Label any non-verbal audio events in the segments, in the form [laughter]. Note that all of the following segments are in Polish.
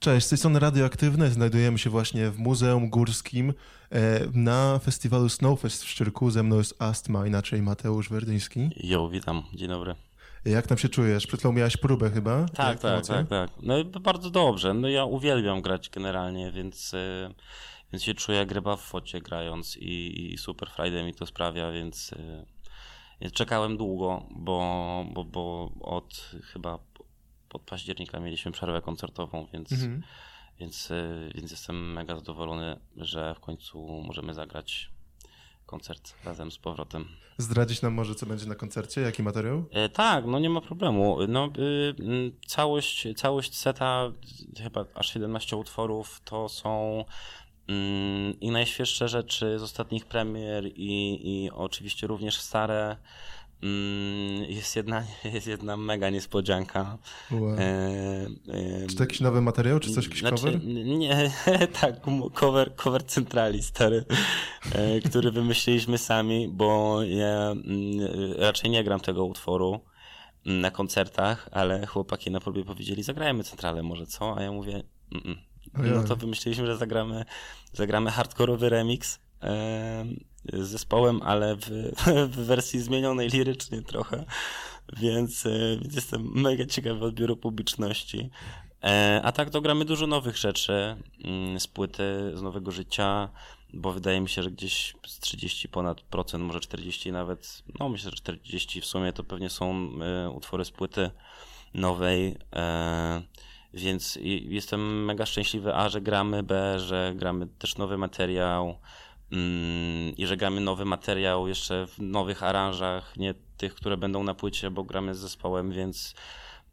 Cześć, z tej strony Radioaktywne. Znajdujemy się właśnie w Muzeum Górskim e, na festiwalu Snowfest w Szczyrku. Ze mną jest Astma, inaczej Mateusz Werdyński. Jo, witam, dzień dobry. Jak tam się czujesz? Przed chwilą miałeś próbę chyba? Tak, tak, tak, tak. No i bardzo dobrze. No ja uwielbiam grać generalnie, więc, e, więc się czuję jak ryba w focie grając i, i Super Friday mi to sprawia, więc, e, więc czekałem długo, bo, bo, bo od chyba pod października mieliśmy przerwę koncertową, więc, mhm. więc, y, więc jestem mega zadowolony, że w końcu możemy zagrać koncert razem z powrotem. Zdradzić nam może, co będzie na koncercie? Jaki materiał? E, tak, no nie ma problemu. No, y, całość, całość seta, chyba aż 17 utworów, to są mm, i najświeższe rzeczy z ostatnich premier i, i oczywiście również stare. Mm, jest jedna, [laughs] jest jedna mega niespodzianka. Wow. E, e, czy to jakiś nowy materiał, czy coś, jakiś znaczy, cover? Nie, [laughs] tak, cover, cover centrali stary, e, który wymyśliliśmy sami, bo ja mm, raczej nie gram tego utworu na koncertach, ale chłopaki na próbie powiedzieli, zagrajmy centralę może, co? A ja mówię, mm -mm. no to wymyśliliśmy, że zagramy, zagramy hardkorowy remix z zespołem, ale w, [laughs] w wersji zmienionej lirycznie trochę, więc, e, więc jestem mega ciekawy odbioru publiczności. E, a tak to gramy dużo nowych rzeczy mm, z płyty, z nowego życia, bo wydaje mi się, że gdzieś z 30 ponad procent, może 40 nawet, no myślę, że 40 w sumie to pewnie są e, utwory z płyty nowej. Więc jestem mega szczęśliwy, a że gramy, b, że gramy też nowy materiał, i że gramy nowy materiał jeszcze w nowych aranżach, nie tych, które będą na płycie, bo gramy z zespołem, więc,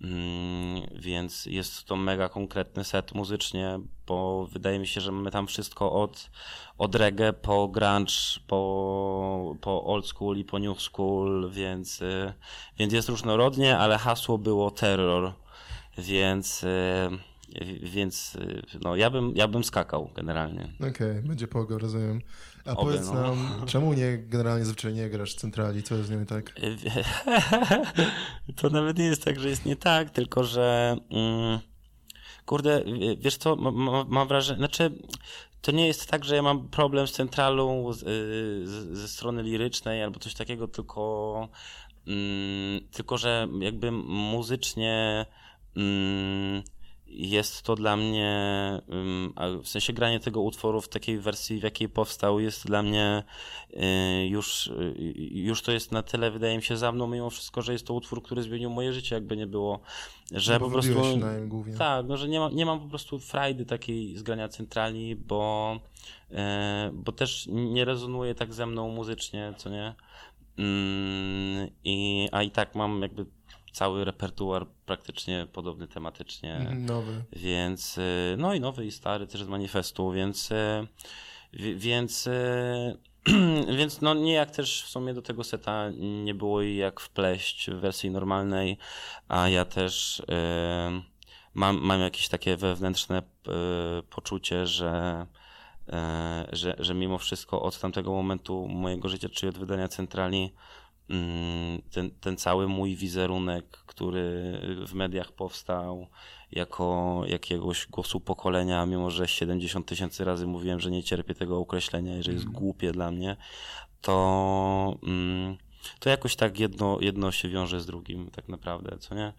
mm, więc jest to mega konkretny set muzycznie, bo wydaje mi się, że mamy tam wszystko od, od reggae po grunge, po, po old school i po new school, więc, y, więc jest różnorodnie, ale hasło było terror, więc y, więc y, no, ja, bym, ja bym skakał generalnie. Okej, okay, będzie pogo, rozumiem. A Oby, powiedz no. nam, czemu nie generalnie zazwyczaj nie grasz centrali? Co jest z nią tak? [laughs] to nawet nie jest tak, że jest nie tak, tylko że mm, kurde, wiesz co, mam, mam wrażenie, znaczy to nie jest tak, że ja mam problem z centralą z, z, ze strony lirycznej albo coś takiego, tylko mm, tylko, że jakby muzycznie mm, jest to dla mnie, w sensie granie tego utworu w takiej wersji, w jakiej powstał, jest dla mnie y, już, y, już to jest na tyle, wydaje mi się, za mną, mimo wszystko, że jest to utwór, który zmienił moje życie, jakby nie było, że no po prostu. głównie. Tak, no, że nie, ma, nie mam po prostu frajdy takiej zgrania centrali, bo, y, bo też nie rezonuje tak ze mną muzycznie, co nie. I, a i tak mam jakby cały repertuar praktycznie podobny tematycznie. Nowy. Więc, y, no i nowy i stary też z manifestu, więc, y, więc, y, [clears throat] więc no jak też w sumie do tego seta nie było jak wpleść w wersji normalnej, a ja też mam, mam jakieś takie wewnętrzne poczucie, że że, że mimo wszystko od tamtego momentu mojego życia, czyli od wydania centrali, ten, ten cały mój wizerunek, który w mediach powstał jako jakiegoś głosu pokolenia, mimo że 70 tysięcy razy mówiłem, że nie cierpię tego określenia i że jest mm. głupie dla mnie, to, mm, to jakoś tak jedno, jedno się wiąże z drugim tak naprawdę, co nie?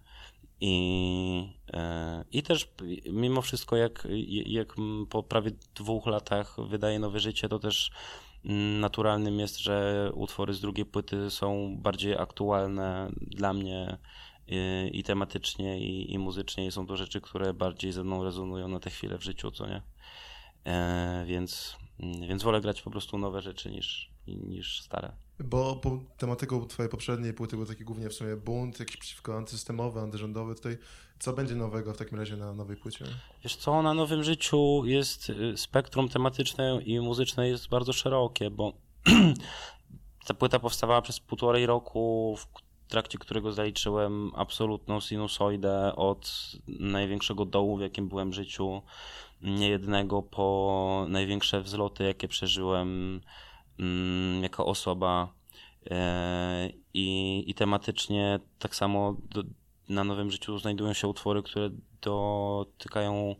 I, e, I też mimo wszystko, jak, jak po prawie dwóch latach wydaje nowe życie, to też naturalnym jest, że utwory z drugiej płyty są bardziej aktualne dla mnie i, i tematycznie, i, i muzycznie, i są to rzeczy, które bardziej ze mną rezonują na tę chwilę w życiu, co nie? E, więc, więc wolę grać po prostu nowe rzeczy niż, niż stare. Bo po tematyką twojej poprzedniej płyty był taki głównie w sumie bunt, jakiś przeciwko antysystemowy, antyrządowy. Tutaj co będzie nowego w takim razie na nowej płycie? Wiesz co, na nowym życiu jest y, spektrum tematyczne i muzyczne jest bardzo szerokie, bo [clears throat] ta płyta powstawała przez półtorej roku, w trakcie którego zaliczyłem absolutną sinusoidę od największego dołu, w jakim byłem w życiu, niejednego po największe wzloty, jakie przeżyłem jako osoba. E, I, I tematycznie tak samo do, na Nowym Życiu znajdują się utwory, które dotykają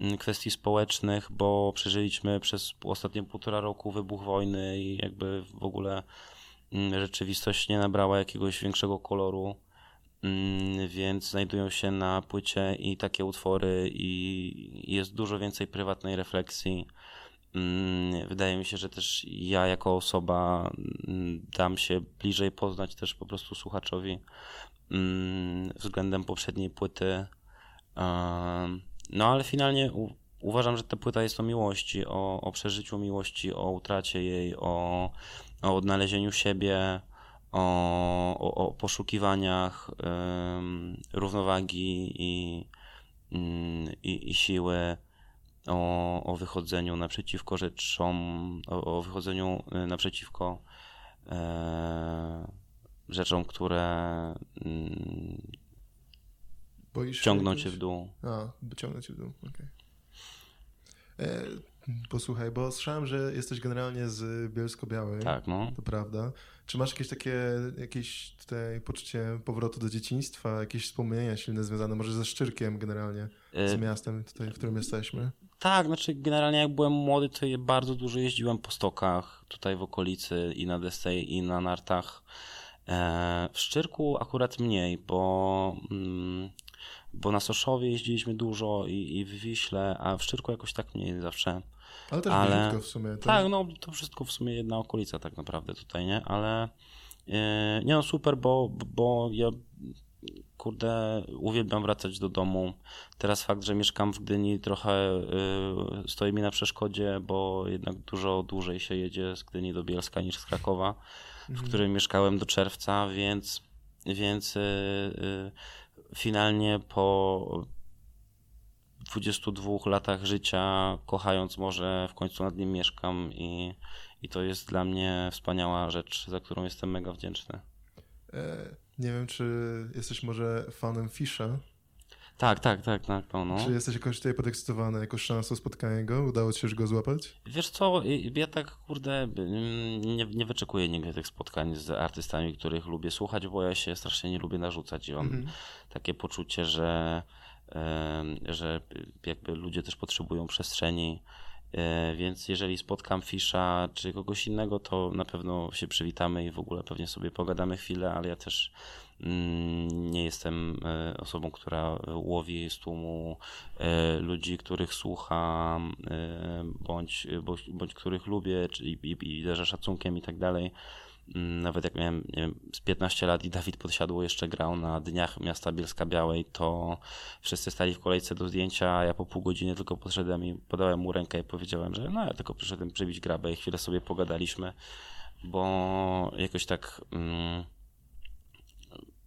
mm, kwestii społecznych, bo przeżyliśmy przez ostatnie półtora roku wybuch wojny i jakby w ogóle mm, rzeczywistość nie nabrała jakiegoś większego koloru, mm, więc znajdują się na płycie i takie utwory i jest dużo więcej prywatnej refleksji. Wydaje mi się, że też ja jako osoba dam się bliżej poznać też po prostu słuchaczowi względem poprzedniej płyty. No ale finalnie uważam, że ta płyta jest o miłości, o, o przeżyciu miłości, o utracie jej, o, o odnalezieniu siebie, o, o, o poszukiwaniach równowagi i, i, i siły, o, o wychodzeniu naprzeciwko rzeczom, o, o wychodzeniu y, naprzeciwko e, rzeczom, które mm, Boisz ciągną cię w dół. A, ciągną cię w dół, okej. Okay. E, posłuchaj, bo słyszałem, że jesteś generalnie z Bielsko-Białej. Tak, no. To prawda. Czy masz jakieś takie, jakieś tutaj poczucie powrotu do dzieciństwa, jakieś wspomnienia silne związane może ze Szczyrkiem generalnie, z e, miastem tutaj, w którym jesteśmy? Tak, znaczy generalnie jak byłem młody, to bardzo dużo jeździłem po stokach, tutaj w okolicy i na desce i na nartach. E, w Szczyrku akurat mniej, bo mm, bo na Soszowie jeździliśmy dużo i, i w Wiśle, a w Szczyrku jakoś tak mniej zawsze. Ale też Ale... w sumie. Tak? tak, no to wszystko w sumie jedna okolica tak naprawdę tutaj, nie? Ale yy, nie no super, bo, bo ja kurde, uwielbiam wracać do domu. Teraz fakt, że mieszkam w Gdyni trochę yy, stoi mi na przeszkodzie, bo jednak dużo dłużej się jedzie z Gdyni do Bielska niż z Krakowa, w mhm. którym mieszkałem do czerwca, więc więc yy, finalnie po 22 latach życia, kochając morze, w końcu nad nim mieszkam i, i to jest dla mnie wspaniała rzecz, za którą jestem mega wdzięczny. E, nie wiem, czy jesteś może fanem Fisza? Tak, tak, tak, tak. To, no. Czy jesteś jakoś tutaj podekscytowany jako szansą spotkania go? Udało ci się już go złapać? Wiesz co, ja tak kurde nie, nie wyczekuję nigdy tych spotkań z artystami, których lubię słuchać, bo ja się strasznie nie lubię narzucać i mam mhm. takie poczucie, że, że jakby ludzie też potrzebują przestrzeni więc jeżeli spotkam Fisza czy kogoś innego, to na pewno się przywitamy i w ogóle pewnie sobie pogadamy chwilę, ale ja też Mm, nie jestem e, osobą, która łowi z tłumu e, ludzi, których słucham, e, bądź, bądź, bądź których lubię i, i, i darzę szacunkiem i tak dalej. Mm, nawet jak miałem wiem, z 15 lat i Dawid Podsiadło jeszcze grał na dniach miasta Bielska Białej, to wszyscy stali w kolejce do zdjęcia, a ja po pół godziny tylko podszedłem i podałem mu rękę i powiedziałem, że no ja tylko przyszedłem przybić grabę i chwilę sobie pogadaliśmy, bo jakoś tak... Mm,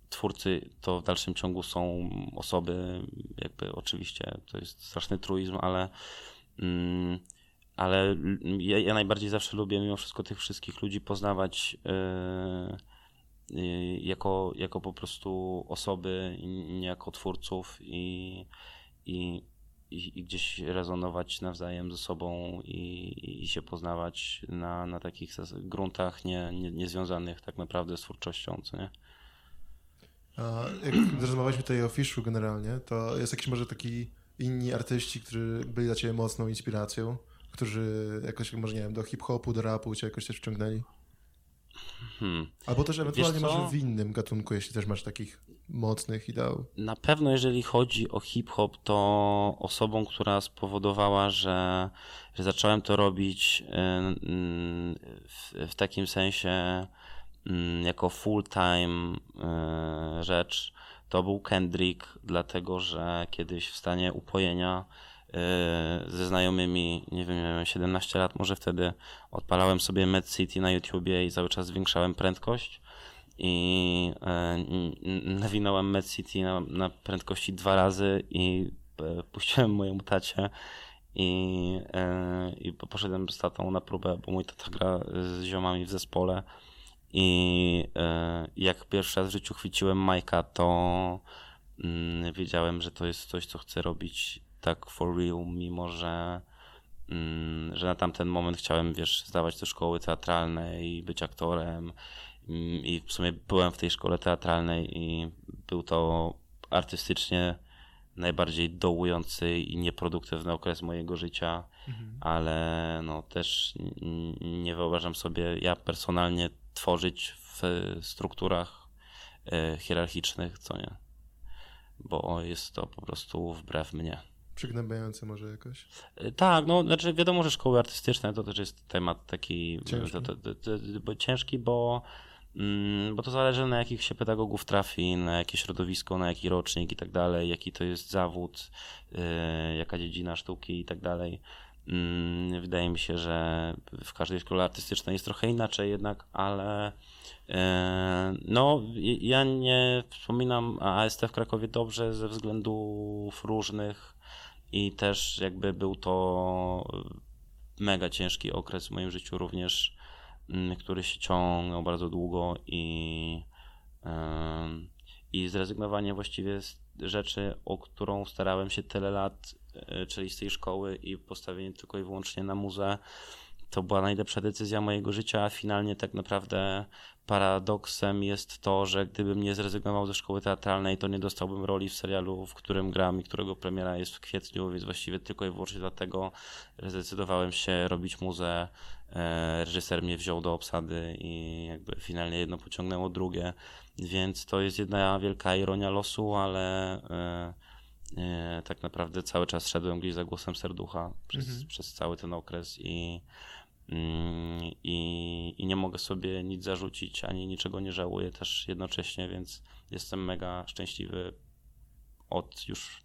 twórcy to w dalszym ciągu są osoby, jakby oczywiście to jest straszny truizm, ale mm, ale ja, ja, najbardziej zawsze lubię mimo wszystko tych wszystkich ludzi poznawać yy, yy, jako, jako po prostu osoby, nie jako twórców i, i, i, gdzieś rezonować nawzajem ze sobą i, i się poznawać na, na takich gruntach nie, nie, niezwiązanych tak naprawdę z twórczością, co nie? A jak [clears throat] rozmawialiśmy tutaj o Fiszu generalnie, to jest jakiś może taki inni artyści, którzy byli dla ciebie mocną inspiracją, którzy jakoś, może nie wiem, do hip-hopu, do rapu cię jakoś też wciągnęli? Hmm. Albo też ewentualnie może w innym gatunku, jeśli też masz takich mocnych ideałów. Na pewno jeżeli chodzi o hip-hop, to osobą, która spowodowała, że, że zacząłem to robić w, w takim sensie Mm, jako full-time e, rzecz to był Kendrick, dlatego że kiedyś w stanie upojenia ze znajomymi, nie wiem, miałem 17 lat, może wtedy odpalałem sobie Med City na YouTubie i cały czas zwiększałem prędkość i e, nawinąłem Med City na, na prędkości dwa razy i puściłem mojemu tacie i, i poszedłem z tatą na próbę, bo mój tata gra z ziomami w zespole i e, jak pierwszy raz w życiu chwyciłem Majka, to mm, wiedziałem, że to jest coś, co chcę robić tak for real, mimo że, mm, że na tamten moment chciałem, wiesz, zdawać do szkoły teatralnej i być aktorem. Mm, I w sumie byłem w tej szkole teatralnej i był to artystycznie najbardziej dołujący i nieproduktywny okres mojego życia, mhm. ale no też nie wyobrażam sobie ja personalnie tworzyć w strukturach e, hierarchicznych, co nie. Bo jest to po prostu wbrew mnie. Przygnębiające może jakoś? E, tak, no znaczy wiadomo, że szkoły artystyczne to też jest temat taki ciężki, to, to, to, bo, ciężki bo, mm, bo to zależy na jakich się pedagogów trafi, na jakie środowisko, na jaki rocznik i tak dalej, jaki to jest zawód, yy, jaka dziedzina sztuki i tak dalej. Mm, wydaje mi się, że w każdej szkole artystycznej jest trochę inaczej jednak, ale e, no, ja nie wspominam AST w Krakowie dobrze ze względów różnych i też jakby był to mega ciężki okres w moim życiu również, mm, który się ciągnął bardzo długo i, i zrezygnowanie właściwie z rzeczy, o którą starałem się tyle lat E, czyli z tej szkoły i postawienie tylko i wyłącznie na muzę, to była najlepsza decyzja mojego życia, a finalnie tak naprawdę paradoksem jest to, że gdybym nie zrezygnował ze szkoły teatralnej, to nie dostałbym roli w serialu, w którym gram i którego premiera jest w kwietniu, więc właściwie tylko i wyłącznie dlatego zdecydowałem się robić muzę. E, reżyser mnie wziął do obsady i jakby finalnie jedno pociągnęło drugie, więc to jest jedna wielka ironia losu, ale e, tak naprawdę cały czas szedłem gdzieś za głosem serducha przez, mhm. przez cały ten okres i, mm, i, i nie mogę sobie nic zarzucić, ani niczego nie żałuję też jednocześnie, więc jestem mega szczęśliwy od już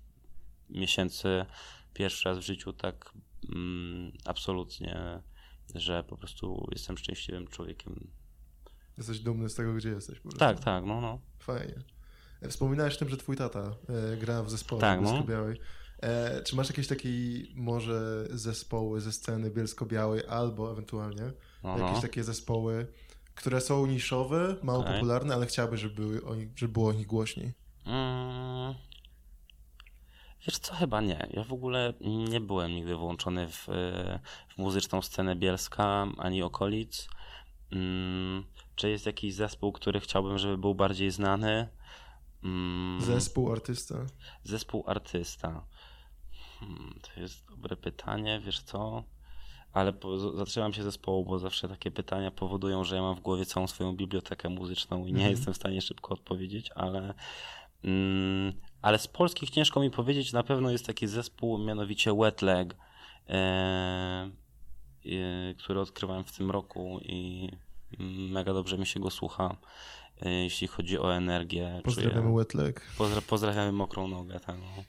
miesięcy, pierwszy raz w życiu tak mm, absolutnie, że po prostu jestem szczęśliwym człowiekiem. Jesteś dumny z tego, gdzie jesteś. Tak, tak, no, no. Fajnie. Wspominałeś o tym, że twój tata e, gra w zespole tak, Bielsko-Białej. E, czy masz jakieś takie może zespoły ze sceny Bielsko-Białej albo ewentualnie Aha. jakieś takie zespoły, które są niszowe, mało okay. popularne, ale chciałbyś, żeby, były żeby było o nich głośniej? Mm. Wiesz co, chyba nie. Ja w ogóle nie byłem nigdy włączony w, w muzyczną scenę Bielska ani okolic. Mm. Czy jest jakiś zespół, który chciałbym, żeby był bardziej znany? Mm. Zespół artysta? Zespół artysta. Hmm, to jest dobre pytanie, wiesz co? Ale po, zatrzymam się zespołu, bo zawsze takie pytania powodują, że ja mam w głowie całą swoją bibliotekę muzyczną i nie mm. jestem w stanie szybko odpowiedzieć, ale, mm, ale z polskich ciężko mi powiedzieć. Na pewno jest taki zespół, mianowicie Wetleg, e, e, który odkrywałem w tym roku i mega dobrze mi się go słucha. E, jeśli chodzi o energię. Pozdrawiamy wetleg. Pozdra pozdrawiamy mokrą nogę, tak. No.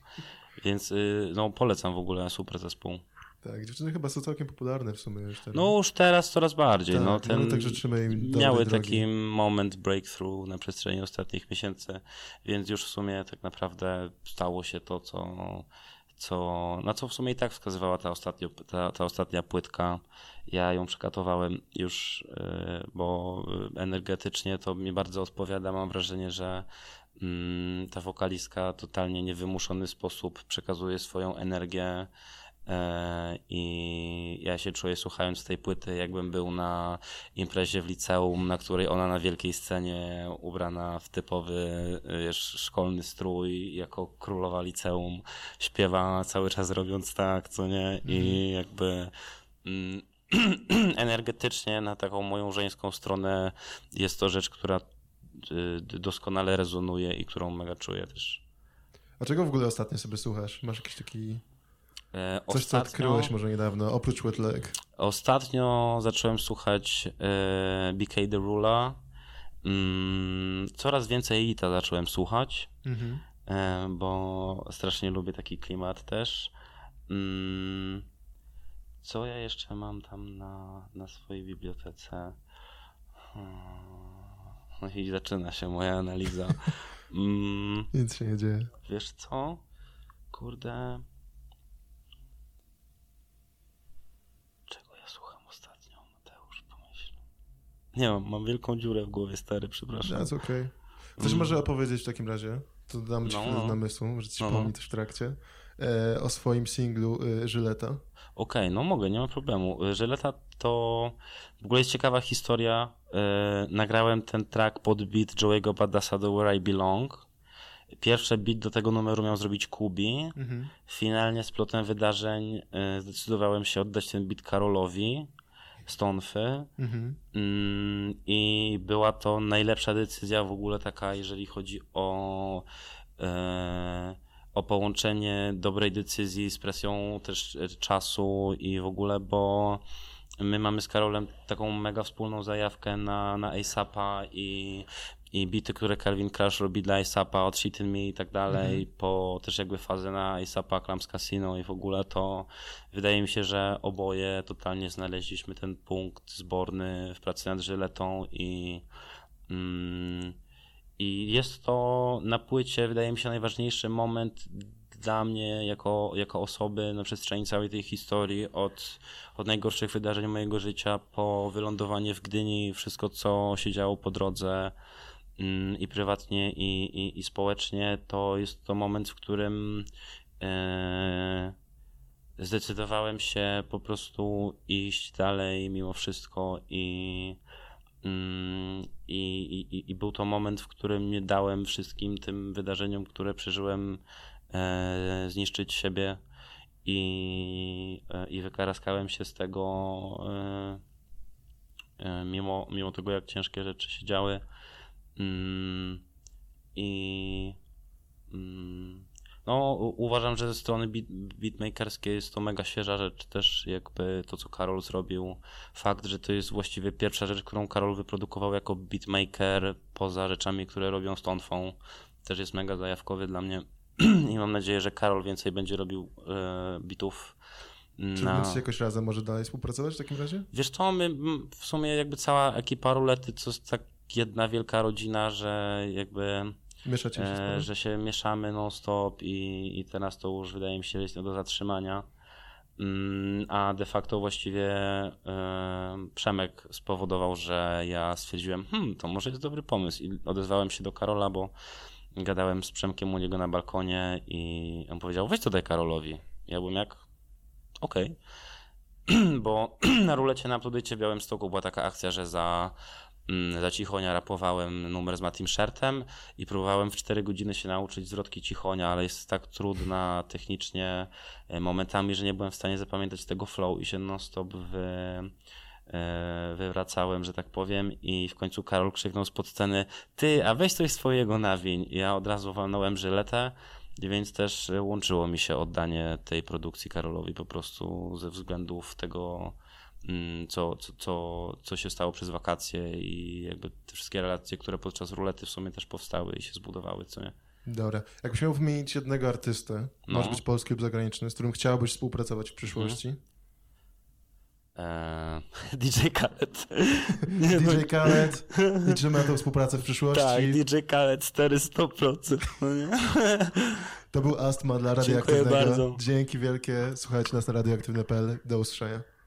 Więc y, no, polecam w ogóle super zespół. Tak, dziewczyny chyba są całkiem popularne w sumie już teraz. No już teraz coraz bardziej. Tak, no, ten, no tak życzymy im Miały drogi. taki moment breakthrough na przestrzeni ostatnich miesięcy, więc już w sumie tak naprawdę stało się to, co, co, na co w sumie i tak wskazywała ta, ostatnio, ta, ta ostatnia płytka. Ja ją przekatowałem już, y, bo energetycznie to mi bardzo odpowiada. Mam wrażenie, że mm, ta wokalistka totalnie niewymuszony sposób przekazuje swoją energię E, I ja się czuję słuchając tej płyty, jakbym był na imprezie w liceum, na której ona na wielkiej scenie ubrana w typowy wiesz, szkolny strój, jako królowa liceum, śpiewa cały czas robiąc tak, co nie? I mhm. jakby mm, [clears throat] energetycznie na taką moją żeńską stronę jest to rzecz, która y, doskonale rezonuje i którą mega czuję też. A czego w ogóle ostatnio sobie słuchasz? Masz jakiś taki E, Coś, ostatnio, co odkryłeś może niedawno, oprócz Wet Leg. Ostatnio zacząłem słuchać e, BK The Rula. Mm, coraz więcej Ita zacząłem słuchać, mhm. e, bo strasznie lubię taki klimat też. Mm, co ja jeszcze mam tam na, na swojej bibliotece? No i zaczyna się moja analiza. [laughs] Mm, Nic się nie dzieje. Wiesz co? Kurde. Nie mam, mam wielką dziurę w głowie, stary, przepraszam. Okej. Okay. Coś mm. może opowiedzieć w takim razie? To dam ci no, chwilę no. namysłu, że ci no, no. też w trakcie. E, o swoim singlu y, Żyleta. Okej, okay, no mogę, nie ma problemu. Żyleta to w ogóle jest ciekawa historia. E, nagrałem ten track pod beat Joey'ego Badassa The Where I Belong Pierwszy beat do tego numeru miał zrobić Kubi. Mhm. Finalnie z plotem wydarzeń y, zdecydowałem się oddać ten beat Karolowi z Tonfy. Mhm. Mm, I była to najlepsza decyzja w ogóle taka, jeżeli chodzi o, e, o połączenie dobrej decyzji z presją też e, czasu i w ogóle, bo my mamy z Karolem taką mega wspólną zajawkę na, na ASAPa i, i bity, które Calvin Crash robi dla ASAPa, od Shit Me i tak dalej, po też jakby fazę na ASAPa, Clams Casino i w ogóle to wydaje mi się, że oboje totalnie znaleźliśmy ten punkt zborny w pracy nad Żyletą i mm, i jest to na płycie, wydaje mi się, najważniejszy moment dla mnie jako, jako osoby na przestrzeni całej tej historii, od, od najgorszych wydarzeń mojego życia po wylądowanie w Gdyni, wszystko co się działo po drodze. mm, i prywatnie i, i, i społecznie, to jest to moment, w którym e, zdecydowałem się po prostu iść dalej mimo wszystko i Mm, I, i, I był to moment, w którym nie dałem wszystkim tym wydarzeniom, które przeżyłem, e, zniszczyć siebie i, e, i wykaraskałem się z tego, mimo, mimo tego, jak ciężkie rzeczy się działy. Mm, I mm, no, uważam, że ze strony beat, beatmakerskiej jest to mega świeża rzecz. Też jakby to, co Karol zrobił. Fakt, że to jest właściwie pierwsza rzecz, którą Karol wyprodukował jako beatmaker, poza rzeczami, które robią z Tonfą, też jest mega zajawkowy dla mnie. [clears throat] I mam nadzieję, że Karol więcej będzie robił e, bitów. Czy Na... będziecie jakoś razem może dalej współpracować w takim razie? Wiesz co, my w sumie jakby cała ekipa Rulety jest tak jedna wielka rodzina, że jakby Mieszacie się e, że się mieszamy non-stop i, i teraz to już wydaje mi się jest do zatrzymania. Mm, A de facto właściwie e, Przemek spowodował, że ja stwierdziłem, hmm, to może jest dobry pomysł i odezwałem się do Karola, bo gadałem z Przemkiem u niego na balkonie i on powiedział, weź to daj Karolowi. Ja byłem jak, okej. [clears throat] bo [clears throat] na rulecie na w Białymstoku była taka akcja, że za, za Cichonia rapowałem numer z Matim Shirtem i próbowałem w 4 godziny się nauczyć zwrotki Cichonia, ale jest tak trudna technicznie e, momentami, że nie byłem w stanie zapamiętać tego flow i się non-stop wy, e, wywracałem, że tak powiem i w końcu Karol krzyknął spod sceny ty, a weź coś swojego nawiń. I ja od razu walnąłem żyletę, więc też łączyło mi się oddanie tej produkcji Karolowi po prostu ze względów tego, mm, co, co, co, co się stało przez wakacje i jakby te wszystkie relacje, które podczas rulety w sumie też powstały i się zbudowały, co nie? Dobra. Jakbyś miał wymienić jednego artystę, No. może być polski lub zagraniczny, z którym chciałbyś współpracować w przyszłości? Mhm. Eee, [laughs] DJ Khaled. [laughs] Nie, DJ no, Khaled, [laughs] liczymy na tą współpracę w przyszłości. tak, DJ Khaled 400%. No nie? To był Astma dla Dziękuję radioaktywnego. bardzo. Dzięki wielkie. Słuchajcie nas na radioaktywne.pl. Do usłyszenia.